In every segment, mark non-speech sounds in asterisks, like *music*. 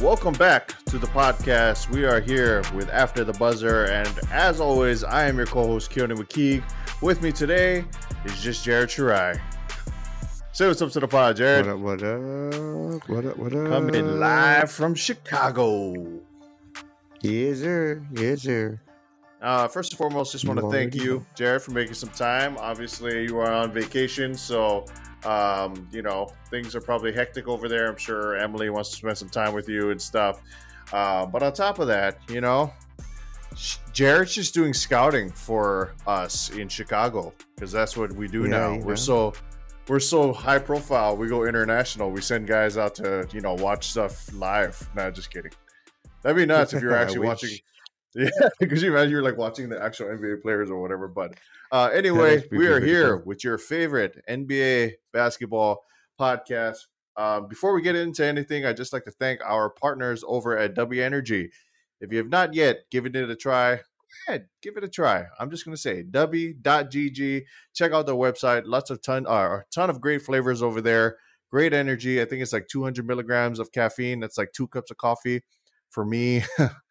welcome back to the podcast. We are here with After the Buzzer, and as always, I am your co-host Keone McKeague. With me today is just Jared Shirai. Say what's up to the pod, Jared. What up, what up? What up, what up? Coming live from Chicago. Yes, sir. Yes, sir. Uh, first and foremost, just want to thank you. Jared, for making some time. Obviously, you are on vacation, so um, you know things are probably hectic over there. I'm sure Emily wants to spend some time with you and stuff. Uh, but on top of that, you know, Jared's just doing scouting for us in Chicago because that's what we do Yeah, now. yeah. We're so we're so high profile. We go international. We send guys out to you know watch stuff live. Nah, just kidding. That'd be nuts if you're *laughs* actually watching. Yeah, *laughs* because you imagine you're like watching the actual NBA players or whatever. But uh, anyway, we are here with your favorite NBA basketball podcast. Um, before we get into anything, I'd just like to thank our partners over at W Energy. If you have not yet given it a try, go ahead, give it a try. I'm just going to say w.gg. Check out their website. Lots of ton, uh, a ton of great flavors over there. Great energy. I think it's like 200 milligrams of caffeine. That's like two cups of coffee for me. *laughs*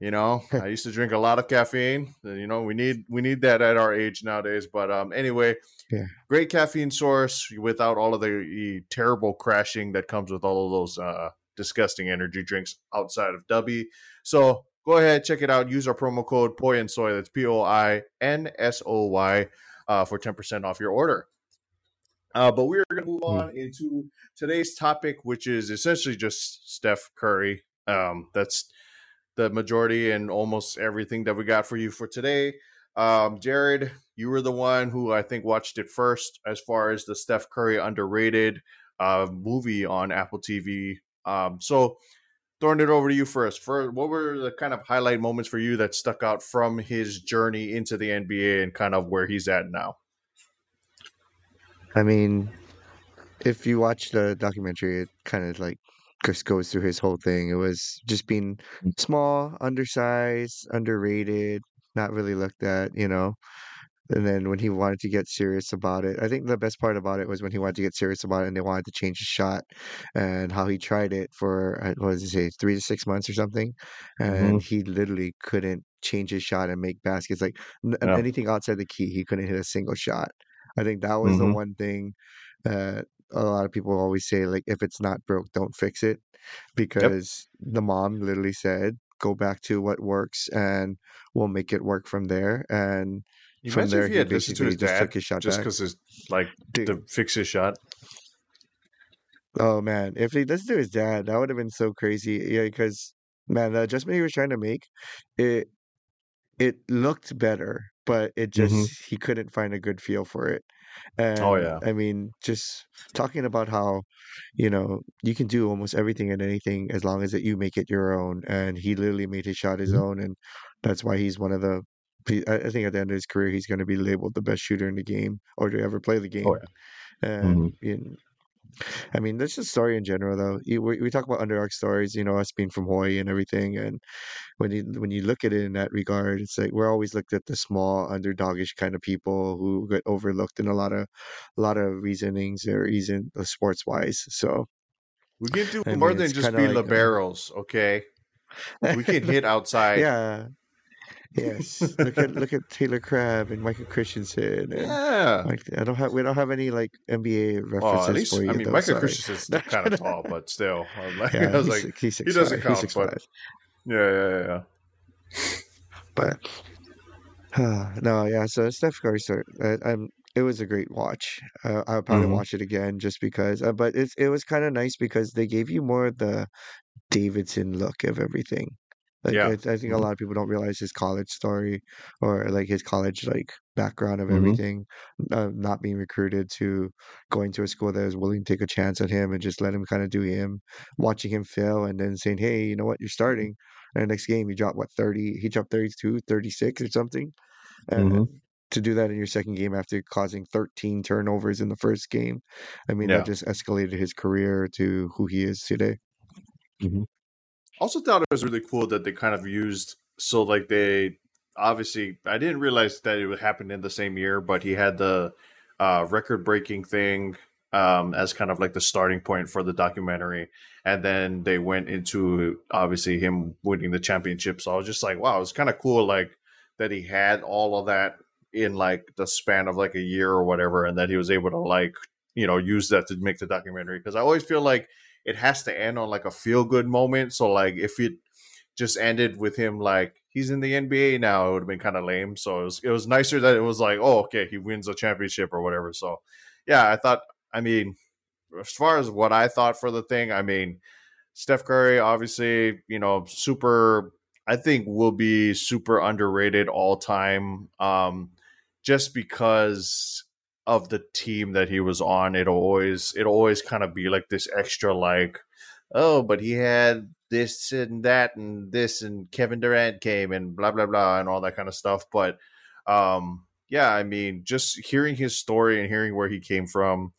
you know, I used to drink a lot of caffeine. You know, we need we need that at our age nowadays. But um, anyway, Yeah. great caffeine source without all of the, the terrible crashing that comes with all of those uh, disgusting energy drinks outside of W. So go ahead, check it out. Use our promo code Poi and Soy. That's P O I N S O Y uh, for ten percent off your order. Uh, but we're going to move on into today's topic, which is essentially just Steph Curry. Um, that's the majority and almost everything that we got for you for today. Um, Jared, you were the one who I think watched it first as far as the Steph Curry underrated uh, movie on Apple TV. Um, so, throwing it over to you first. For what were the kind of highlight moments for you that stuck out from his journey into the NBA and kind of where he's at now? I mean, if you watch the documentary, it kind of like just goes through his whole thing. It was just being small, undersized, underrated, not really looked at, you know. And then when he wanted to get serious about it, I think the best part about it was when he wanted to get serious about it and they wanted to change his shot and how he tried it for, uh, what does it say, three to six months or something. And he literally couldn't change his shot and make baskets. Like Yeah. anything outside the key, he couldn't hit a single shot. I think that was the Mhm. one thing that a lot of people always say, like, if it's not broke, don't fix it. Because the mom literally said, go back to what works and we'll make it work from there. And from Imagine there, if he had listened to his just dad took his shot just because like Dude, to fix his shot. oh man, if he listened to his dad, that would have been so crazy. Yeah, because man, the adjustment he was trying to make, it it looked better, but it just Mhm. he couldn't find a good feel for it. Oh, And yeah. I mean, just talking about how, you know, you can do almost everything and anything as long as that you make it your own. And he literally made his shot his Mhm. own, and that's why he's one of the. he- I think at the end of his career, he's going to be labeled the best shooter in the game or to ever play the game. Oh yeah. And in, I mean, that's just story in general, though. You- We, we talk about underdog stories, you know, us being from Hawaii and everything, and when you when you look at it in that regard, it's like we're always looked at the small, underdogish kind of people who get overlooked in a lot of a lot of reasonings or reason uh, sports wise. So We can do I more mean, than just be like, um, liberos, okay? We can hit *laughs* outside. yeah, yes. *laughs* Look at look at Taylor Crabb and Micah Christenson and. Yeah. Like I don't have we don't have any like NBA references Well, at least for you I mean though. Michael sorry. Christenson's *laughs* kind of tall, but still, *laughs* like, Yeah, I was like, he doesn't count, but- yeah, yeah, yeah. But *sighs* no, yeah. So Steph Curry, story, I, I'm. It was a great watch. Uh, I'll probably Mhm. watch it again just because. Uh, but it's it was kind of nice because they gave you more of the Davidson look of everything. Like Yeah. I, I think a Mhm. lot of people don't realize his college story or like his college like background of Mhm. everything. Uh, not being recruited to going to a school that was willing to take a chance on him and just let him kind of do him. Watching him fail and then saying, "Hey, you know what? You're starting." And the next game, he dropped what 30? He dropped 32, 36 or something. And Mhm. to do that in your second game after causing 13 turnovers in the first game, I mean, Yeah. that just escalated his career to who he is today. Also thought it was really cool that they kind of used so like they obviously I didn't realize that it would happen in the same year, but he had the uh record breaking thing um, as kind of like the starting point for the documentary, and then they went into obviously him winning the championship. So I was just like, wow, it's kind of cool, like that he had all of that in like the span of like a year or whatever, and that he was able to like you know use that to make the documentary. Because I always feel like it has to end on like a feel good moment. So like if it just ended with him like he's in the NBA now, it would have been kind of lame. So it was it was nicer that it was like, oh, okay, he wins a championship or whatever. So yeah, I thought. I mean, as far as what I thought for the thing, I mean, Steph Curry, obviously, you know, super. I think will be super underrated all time, um, just because of the team that he was on. It always it always kind of be like this extra like, oh, but he had this and that and this and Kevin Durant came and blah blah blah and all that kind of stuff. But um, yeah, I mean, just hearing his story and hearing where he came from,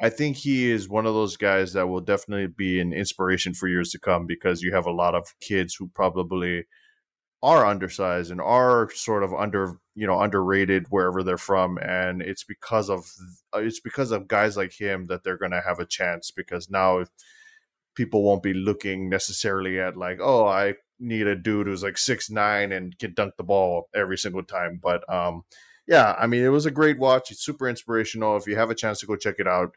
I think he is one of those guys that will definitely be an inspiration for years to come because you have a lot of kids who probably are undersized and are sort of under you know underrated wherever they're from and it's because of it's because of guys like him that they're going to have a chance because now people won't be looking necessarily at like, oh, I need a dude who's like six nine and can dunk the ball every single time. But um, yeah, I mean, it was a great watch. It's super inspirational. If you have a chance to go check it out,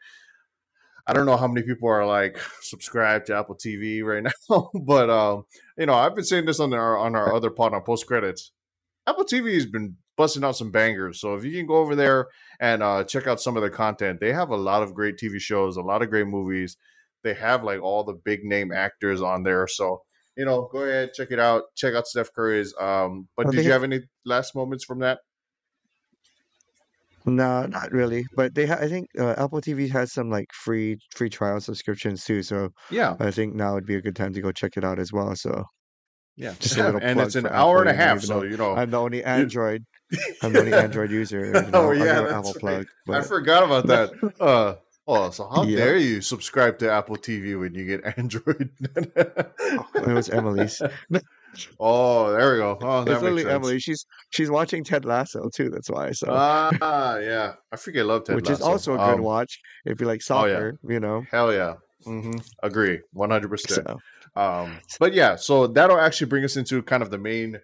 I don't know how many people are like subscribed to Apple TV right *laughs* now, but um, you know, I've been saying this on our on our other pod on post credits. Apple TV has been busting out some bangers. So if you can go over there and uh, check out some of their content, they have a lot of great TV shows, a lot of great movies they have like all the big name actors on there. So you know, go ahead check it out. Check out Steph Curry's. Um, but did you have any last moments from that? No, not really. But they, ha- I think uh, Apple TV has some like free free trial subscriptions too. So yeah, I think now would be a good time to go check it out as well. So yeah, just a *laughs* little and it's an hour and a half. So you know, I'm the only Android. I'm the only *laughs* Android user. You know, oh yeah, Apple right. plug. But... I forgot about *laughs* that. Uh, Oh, so how yep. dare you subscribe to Apple TV when you get Android? oh, it was Emily's. Oh, there we go. Oh, it's literally Emily. She's she's watching Ted Lasso too. That's why. So ah, yeah, I freaking love Ted Lasso. which Lasso. is also a good um, watch if you like soccer. Oh, yeah. You know, hell yeah. Mm-hmm. Agree, one hundred percent. Um, but yeah, so that'll actually bring us into kind of the main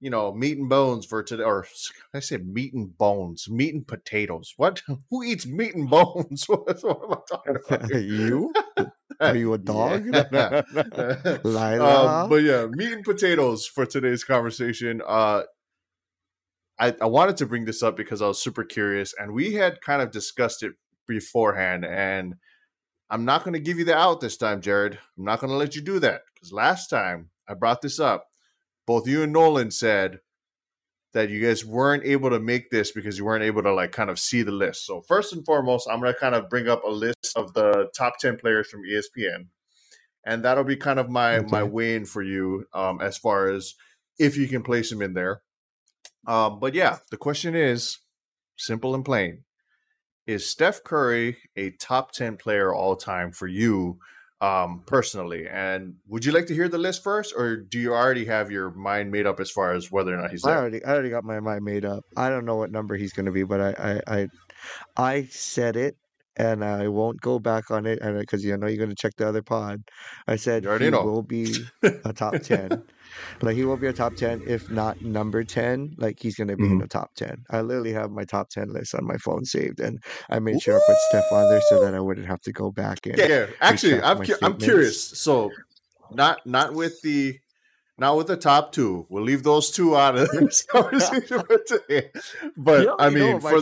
you know, meat and bones for today, or *laughs* I said meat and bones, meat and potatoes. What? *laughs* Who eats meat and bones? *laughs* what, what am I talking about? you? Are you a dog? Lila? Um, but yeah, meat and potatoes for today's conversation. Uh, I, I wanted to bring this up because I was super curious, and we had kind of discussed it beforehand. And I'm not going to give you the out this time, Jared. I'm not going to let you do that because last time I brought this up both you and Nolan said that you guys weren't able to make this because you weren't able to like kind of see the list. So first and foremost, I'm going to kind of bring up a list of the top 10 players from ESPN. And that'll be kind of my okay. my win for you um, as far as if you can place him in there. Um, but yeah, the question is simple and plain. Is Steph Curry a top 10 player all time for you um, personally. And would you like to hear the list first, or do you already have your mind made up as far as whether or not he's there? I already, I already got my mind made up. I don't know what number he's going to be, but I, I, I, I said it, and I won't go back on it, and because you know you're going to check the other pod. I said he know. will be *laughs* a top ten. Like he will be a top ten, if not number ten. Like he's gonna be mm-hmm. in the top ten. I literally have my top ten list on my phone saved, and I made sure I put Steph on there so that I wouldn't have to go back and yeah. yeah. Actually, I'm cu- I'm curious. So not not with the not with the top two. We'll leave those two out of this *laughs* conversation today. But I mean, for,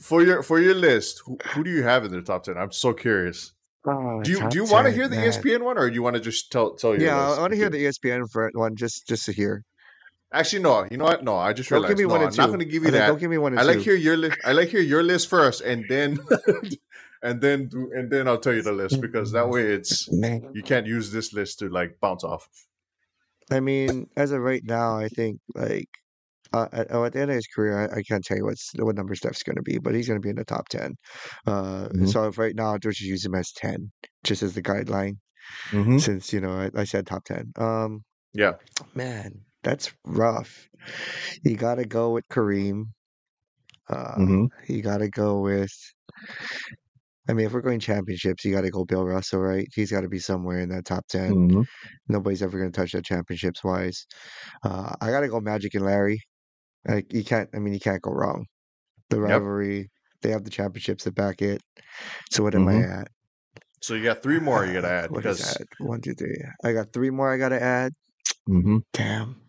for, your for your list, who, who, do you have in the top ten? I'm so curious. Oh, do you do you want to hear the man. ESPN one, or do you want to just tell tell you? Yeah, I want to hear the ESPN one just just to hear. Actually, no. You know what? No, I just realized. Don't give me no, one I'm not going to give you that. Don't give me one. I like hear your list. I like hear your list first, and then *laughs* and then and then I'll tell you the list because that way it's you can't use this list to like bounce off. I mean, as of right now, I think like uh, at, at, the end of his career, I, I, can't tell you what's what number Steph's going to be, but he's going to be in the top ten. Uh, mm-hmm. So if right now, I'll just use him as ten, just as the guideline, mm-hmm. since you know I, I, said top ten. Um, yeah, man, that's rough. You got to go with Kareem. Uh, mm-hmm. You got to go with. I mean, if we're going championships, you got to go Bill Russell, right? He's got to be somewhere in that top 10. Mhm. Nobody's ever going to touch that championships wise. Uh, I got to go Magic and Larry. Like you can't. I mean, you can't go wrong. The Yep. rivalry. They have the championships to back it. So what am Mhm. I at? So you got three more you got to Uh, add what because that? One, two, three. I got three more. I got to add. Mhm. Damn,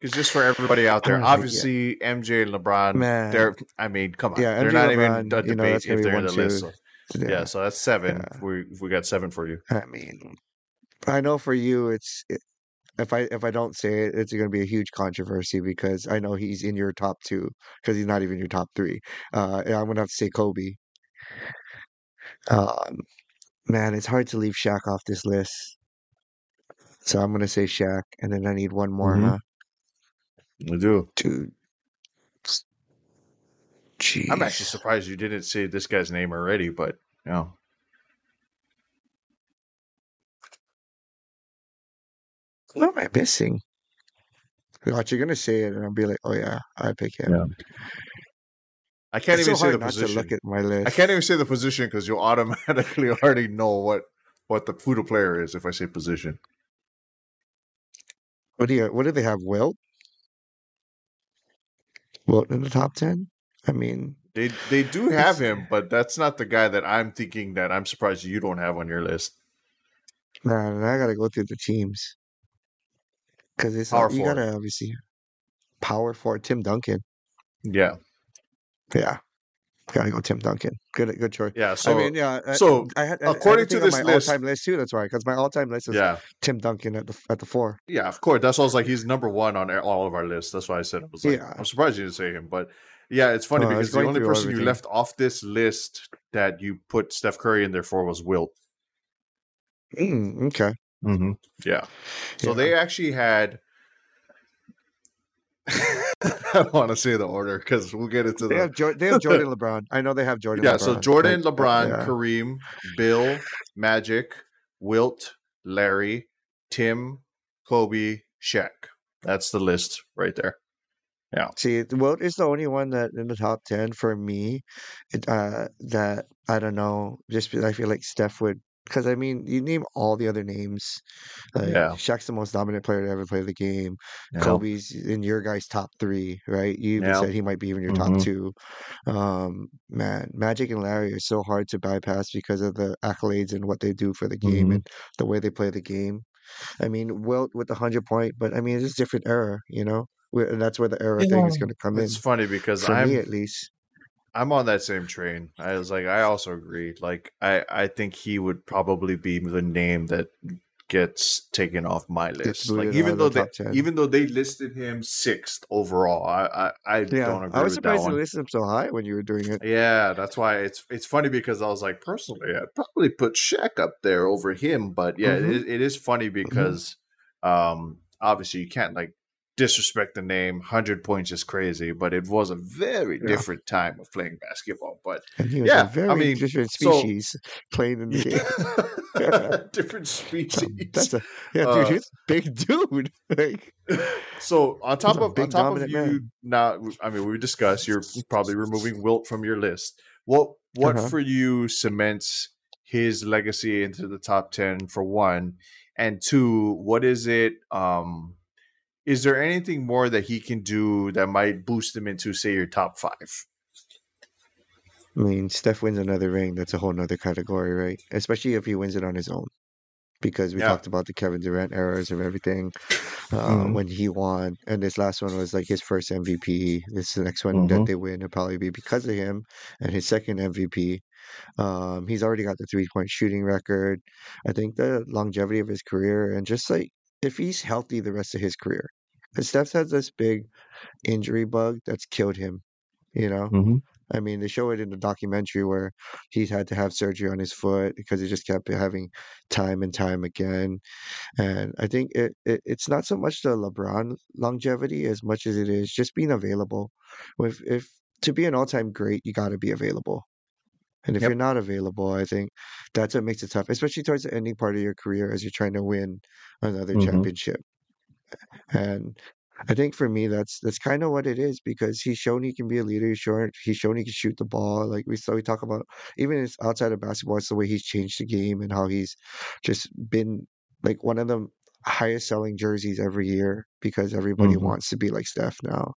Because just for everybody out there, yeah. obviously MJ and LeBron, man. they're. I mean, come on, Yeah, they're not LeBron, even a you know, debate if they're in the list. two. So, yeah, so that's seven. Yeah. We we got seven for you. I mean, I know for you, it's it, if I if I don't say it, it's going to be a huge controversy because I know he's in your top two because he's not even your top three. Uh, I'm going to have to say Kobe. Um, man, it's hard to leave Shaq off this list, so I'm going to say Shaq, and then I need one more, Mhm. huh? We do. Dude, jeez, I'm actually surprised you didn't say this guy's name already, but you know. What am I missing? Watch, you're gonna say it, and I'll be like, "Oh yeah, I pick him." Yeah. I can't it's even so say hard the not position. to look at my list. I can't even say the position because you'll automatically *laughs* already know what what the who the player is if I say position. What do you? What do they have? Wilt? Wilt in the top ten? I mean, They they do have him, but that's not the guy that I'm thinking that I'm surprised you don't have on your list. man, I gotta go through the teams because it's Power not, you forward. gotta obviously power for Tim Duncan. Yeah, Yeah, gotta go Tim Duncan. Good, good choice. yeah. So I mean, yeah. I- so, I had I- I had according to this my list- all-time list too. That's why, because my all-time list is yeah, Tim Duncan at the at the four. yeah. Of course, that's why I was like he's number one on all of our lists. That's why I said I was like Yeah. I'm surprised you didn't say him, but yeah, it's funny Oh, because the only person you left off this list that you put Steph Curry in there for was Wilt. Mm, okay. Mm-hmm. Yeah. So Yeah. they actually had. *laughs* I don't want to say the order because we'll get into They the. have Jor- they have Jordan *laughs* LeBron. I know they have Jordan. yeah, LeBron. so Jordan, like, LeBron, yeah. Kareem, Bill, Magic, Wilt, Larry, Tim, Kobe, Shaq. That's the list right there. Yeah. See, Wilt is the only one that in the top ten for me. Uh, that I don't know. Just I feel like Steph would, because I mean, you name all the other names. Like, Yeah. Shaq's the most dominant player to ever play the game. Kobe's in your guys' top three, right? You even Yeah. said he might be even your Mhm. top two. Um, man, Magic and Larry are so hard to bypass because of the accolades and what they do for the game Mhm. and the way they play the game. I mean, Wilt with the hundred point, but I mean, it's a different era, you know, and that's where the era thing is going to come in. It's funny because For I'm me, at least. I'm on that same train. I was like, I also agree. Like, I I think he would probably be the name that gets taken off my list. Like, even though the they 10. even though they listed him sixth overall, I I, I Yeah, don't agree I was surprised you listed him so high when you were doing it. Yeah, that's why it's it's funny because I was like, personally, I'd probably put Shaq up there over him, but yeah, Mhm. it, is, it is funny because um obviously you can't like disrespect the name. Hundred points is crazy, but it was a very Yeah. different time of playing basketball. But And he was Yeah, I very mean, different so- species playing in the game. *laughs* *laughs* different So species. that's a yeah, Uh, dude. He's a big dude. *laughs* like, so on top of on top of you man. now i mean we discussed you're probably removing wilt from your list what what Uh-huh. for you cements his legacy into the top 10 for one and two what is it um is there anything more that he can do that might boost him into say your top five I mean, Steph wins another ring. That's a whole nother category, right? Especially if he wins it on his own. Because we Yeah. talked about the Kevin Durant errors of everything uh, Mhm. when he won. And this last one was like his first MVP. This is the next one Mhm. that they win. It'll probably be because of him and his second MVP. Um, he's already got the three point shooting record. I think the longevity of his career and just like if he's healthy the rest of his career. Because Steph's has this big injury bug that's killed him, you know? mm-hmm. I mean, they show it in the documentary where he's had to have surgery on his foot because he just kept having time and time again. And I think it, it it's not so much the LeBron longevity as much as it is just being available. If if to be an all time great, you got to be available. And if Yep. you're not available, I think that's what makes it tough, especially towards the ending part of your career as you're trying to win another Mhm. championship. And I think for me that's that's kind of what it is because he's shown he can be a leader. He's shown he's shown he can shoot the ball. Like we saw, we talk about even outside of basketball, it's the way he's changed the game and how he's just been like one of the highest selling jerseys every year because everybody Mhm. wants to be like Steph now.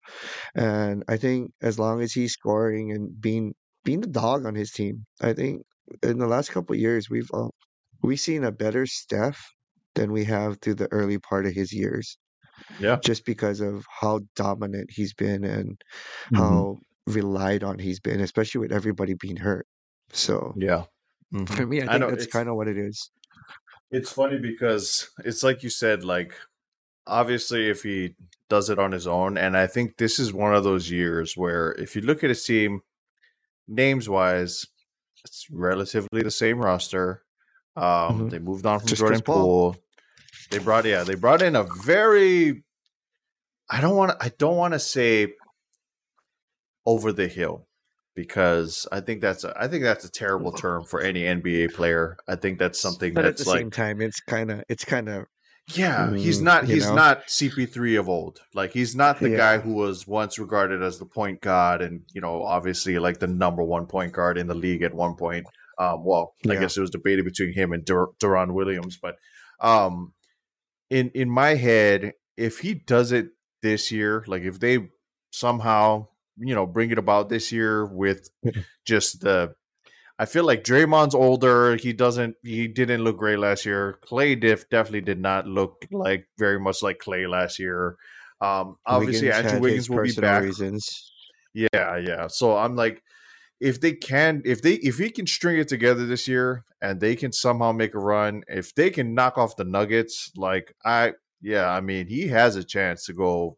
And I think as long as he's scoring and being being the dog on his team, I think in the last couple of years we've uh, we've seen a better Steph than we have through the early part of his years Yeah. just because of how dominant he's been and Mhm. how relied on he's been, especially with everybody being hurt. So Yeah. Mhm. for me, I I think know that's it's kind of what it is. it's funny because it's like you said, like obviously if he does it on his own, and I think this is one of those years where if you look at his team, names wise, it's relatively the same roster. Um, Mhm. they moved on from Just Jordan. Poole. They brought yeah, they brought in a very I don't want I don't want to say over the hill because I think that's a I think that's a terrible term for any NBA player. I think that's something But at that's the like same time, it's kind of it's kind of yeah, he's not you he's know? not CP3 of old. Like he's not the guy who was once regarded as the point guard and, you know, obviously like the number one point guard in the league at one point. Um well, I Yeah. guess it was debated between him and Dur- Deron Williams, but um in in my head, if he does it this year, like if they somehow, you know, bring it about this year with *laughs* just the I feel like Draymond's older. He doesn't. He didn't look great last year. Clay Diff definitely did not look like very much like Clay last year. Um, obviously, Wiggins Andrew Wiggins will be back. reasons. Yeah, yeah. So I'm like, if they can, if they, if he can string it together this year, and they can somehow make a run, if they can knock off the Nuggets, like I, yeah, I mean, he has a chance to go,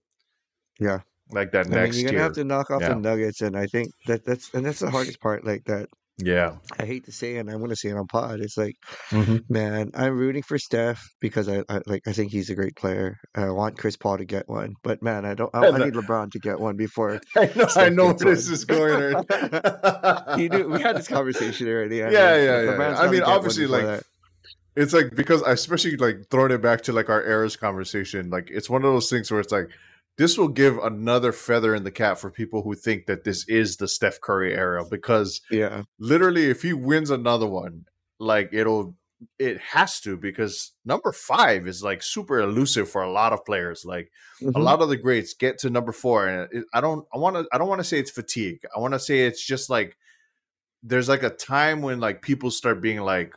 Yeah. like that I mean, next you're gonna have to knock off Yeah. the Nuggets, and I think that that's and that's the hardest part. Like that, Yeah, I hate to say, it, and I want to say it on pod. It's like, Mhm. man, I'm rooting for Steph because I, I like I think he's a great player. I want Chris Paul to get one, but man, I don't. I, I need LeBron to get one before *laughs* I know, I know where this is going. You *laughs* do. We had this conversation already. *laughs* I yeah, mean, yeah, yeah. LeBron's I mean, obviously, like that. it's like because I especially like throwing it back to like our eras conversation. Like it's one of those things where it's like this will give another feather in the cap for people who think that this is the Steph Curry era because yeah, literally, if he wins another one, like it'll it has to because number five is like super elusive for a lot of players. Like a Mhm. lot of the greats get to number four, and it, I don't. I want to. I don't want to say it's fatigue. I want to say it's just like there's like a time when like people start being like,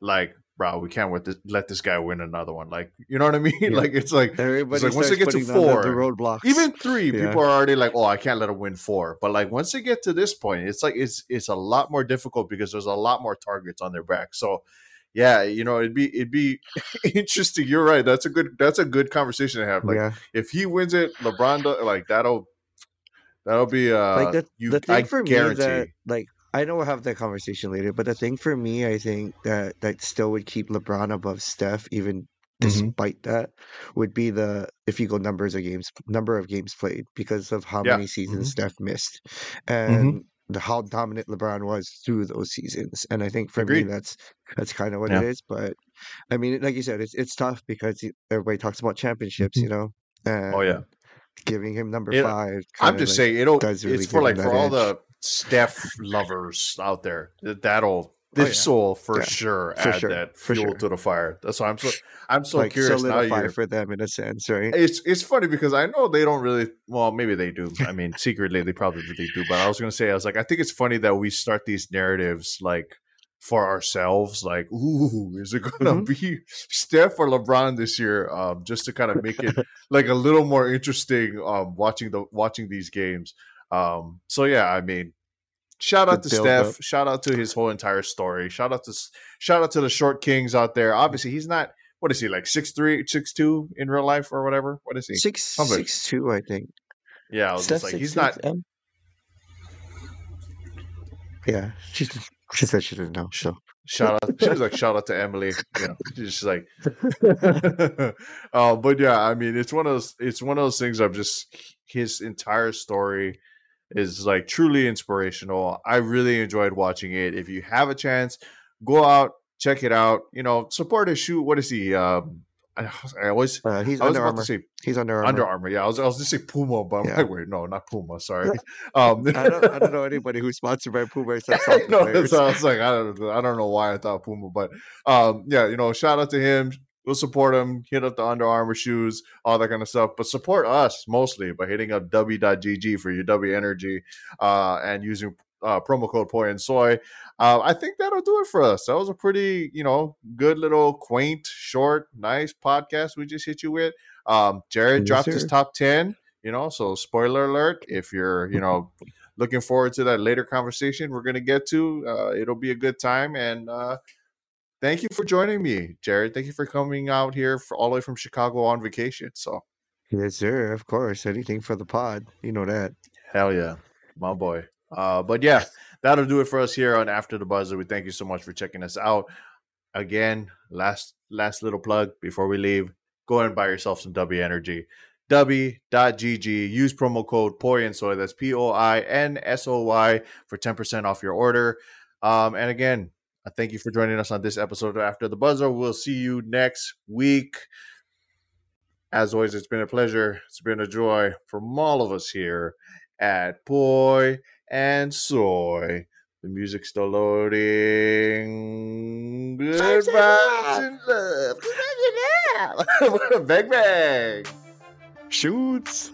like, bro, we can't let this, let this guy win another one. Like, you know what I *laughs* mean? Yeah. Like, it's like everybody like, once they starts get to down the- four, roadblocks. even three, Yeah. people are already like, oh, I can't let him win four. But like once they get to this point, it's like it's it's a lot more difficult because there's a lot more targets on their back. So. Yeah, you know, it'd be it'd be *laughs* interesting. You're right. That's a good that's a good conversation to have. Like yeah, if he wins it, LeBron like that'll that'll be uh like the you the thing I for me guarantee. that like I know we'll have that conversation later, but the thing for me, I think that that still would keep LeBron above Steph, even Mhm. despite that, would be the if you go numbers of games, number of games played, because of how Yeah. many seasons Mhm. Steph missed, and the, how dominant LeBron was through those seasons. And I think for Agreed. me, that's that's kind of what Yeah. it is. But I mean, like you said, it's it's tough because everybody talks about championships, you know. And Oh yeah. giving him number It- five. I'm just like, saying it'll really it's for like for all edge. the Steph lovers out there. that- That'll Oh, this yeah. will for Yeah. sure For add sure. that fuel sure. to the fire. That's why I'm so I'm so like curious now. solidify You're, for them in a sense, right? it's it's funny because I know they don't really well maybe they do. I mean secretly they probably really do. But I was gonna say I was like I think it's funny that we start these narratives like for ourselves like ooh is it gonna Mhm. be Steph or LeBron this year um just to kind of make it like a little more interesting um watching the watching these games um so yeah I mean shout out to Steph up. shout out to his whole entire story shout out to shout out to the short kings out there obviously he's not what is he like six three six two in real life or whatever what is he Six Somebody- six two, I think. yeah I was Steph just like he's not M? Yeah, she she said she didn't know. So Shout out. She was like, shout out to Emily. You know, *laughs* she's just like, uh, *laughs* but yeah, I mean, it's one of those, it's one of those things. I've just his entire story is like truly inspirational. I really enjoyed watching it. If you have a chance, go out, check it out. You know, support his shoot. What is he? Um, I, I always Uh, he's I Under Armour. say He's Under Armour. Under Armour. Yeah, I was I was just say Puma, but I'm Yeah. like, wait, no, not Puma. Sorry. *laughs* Um, *laughs* I don't, I don't know anybody who's sponsored by Puma *laughs* except I soccer know, players. so I was like, I don't, I don't know why I thought Puma, but um, yeah, you know, shout out to him. We'll support him. Hit up the Under Armour shoes, all that kind of stuff. But support us mostly by hitting up w.gg for your W Energy uh, and using uh, promo code Poi and Soy. Uh, I think that'll do it for us. That was a pretty, you know, good little quaint, short, nice podcast we just hit you with. Um, Jared Yes, dropped his top ten. You know, so spoiler alert. If you're, you know, *laughs* looking forward to that later conversation we're going to get to. Uh, it'll be a good time. And uh, thank you for joining me, Jared. Thank you for coming out here for, all the way from Chicago on vacation. So, Yes, sir. Of course. Anything for the pod. You know that. hell yeah, my boy. Uh, but yeah, that'll do it for us here on After the Buzzer. We thank you so much for checking us out. Again, last last little plug before we leave. Go and buy yourself some W Energy. W.gg. Use promo code Poi and Soy. That's P O I N S O Y for 10% off your order. Um, and again, thank you for joining us on this episode of After the Buzzer. We'll see you next week. As always, it's been a pleasure. It's been a joy from all of us here at Poi and Soy. The music's still loading. Good vibes and love. Good vibes and love. bang bang. Shoots.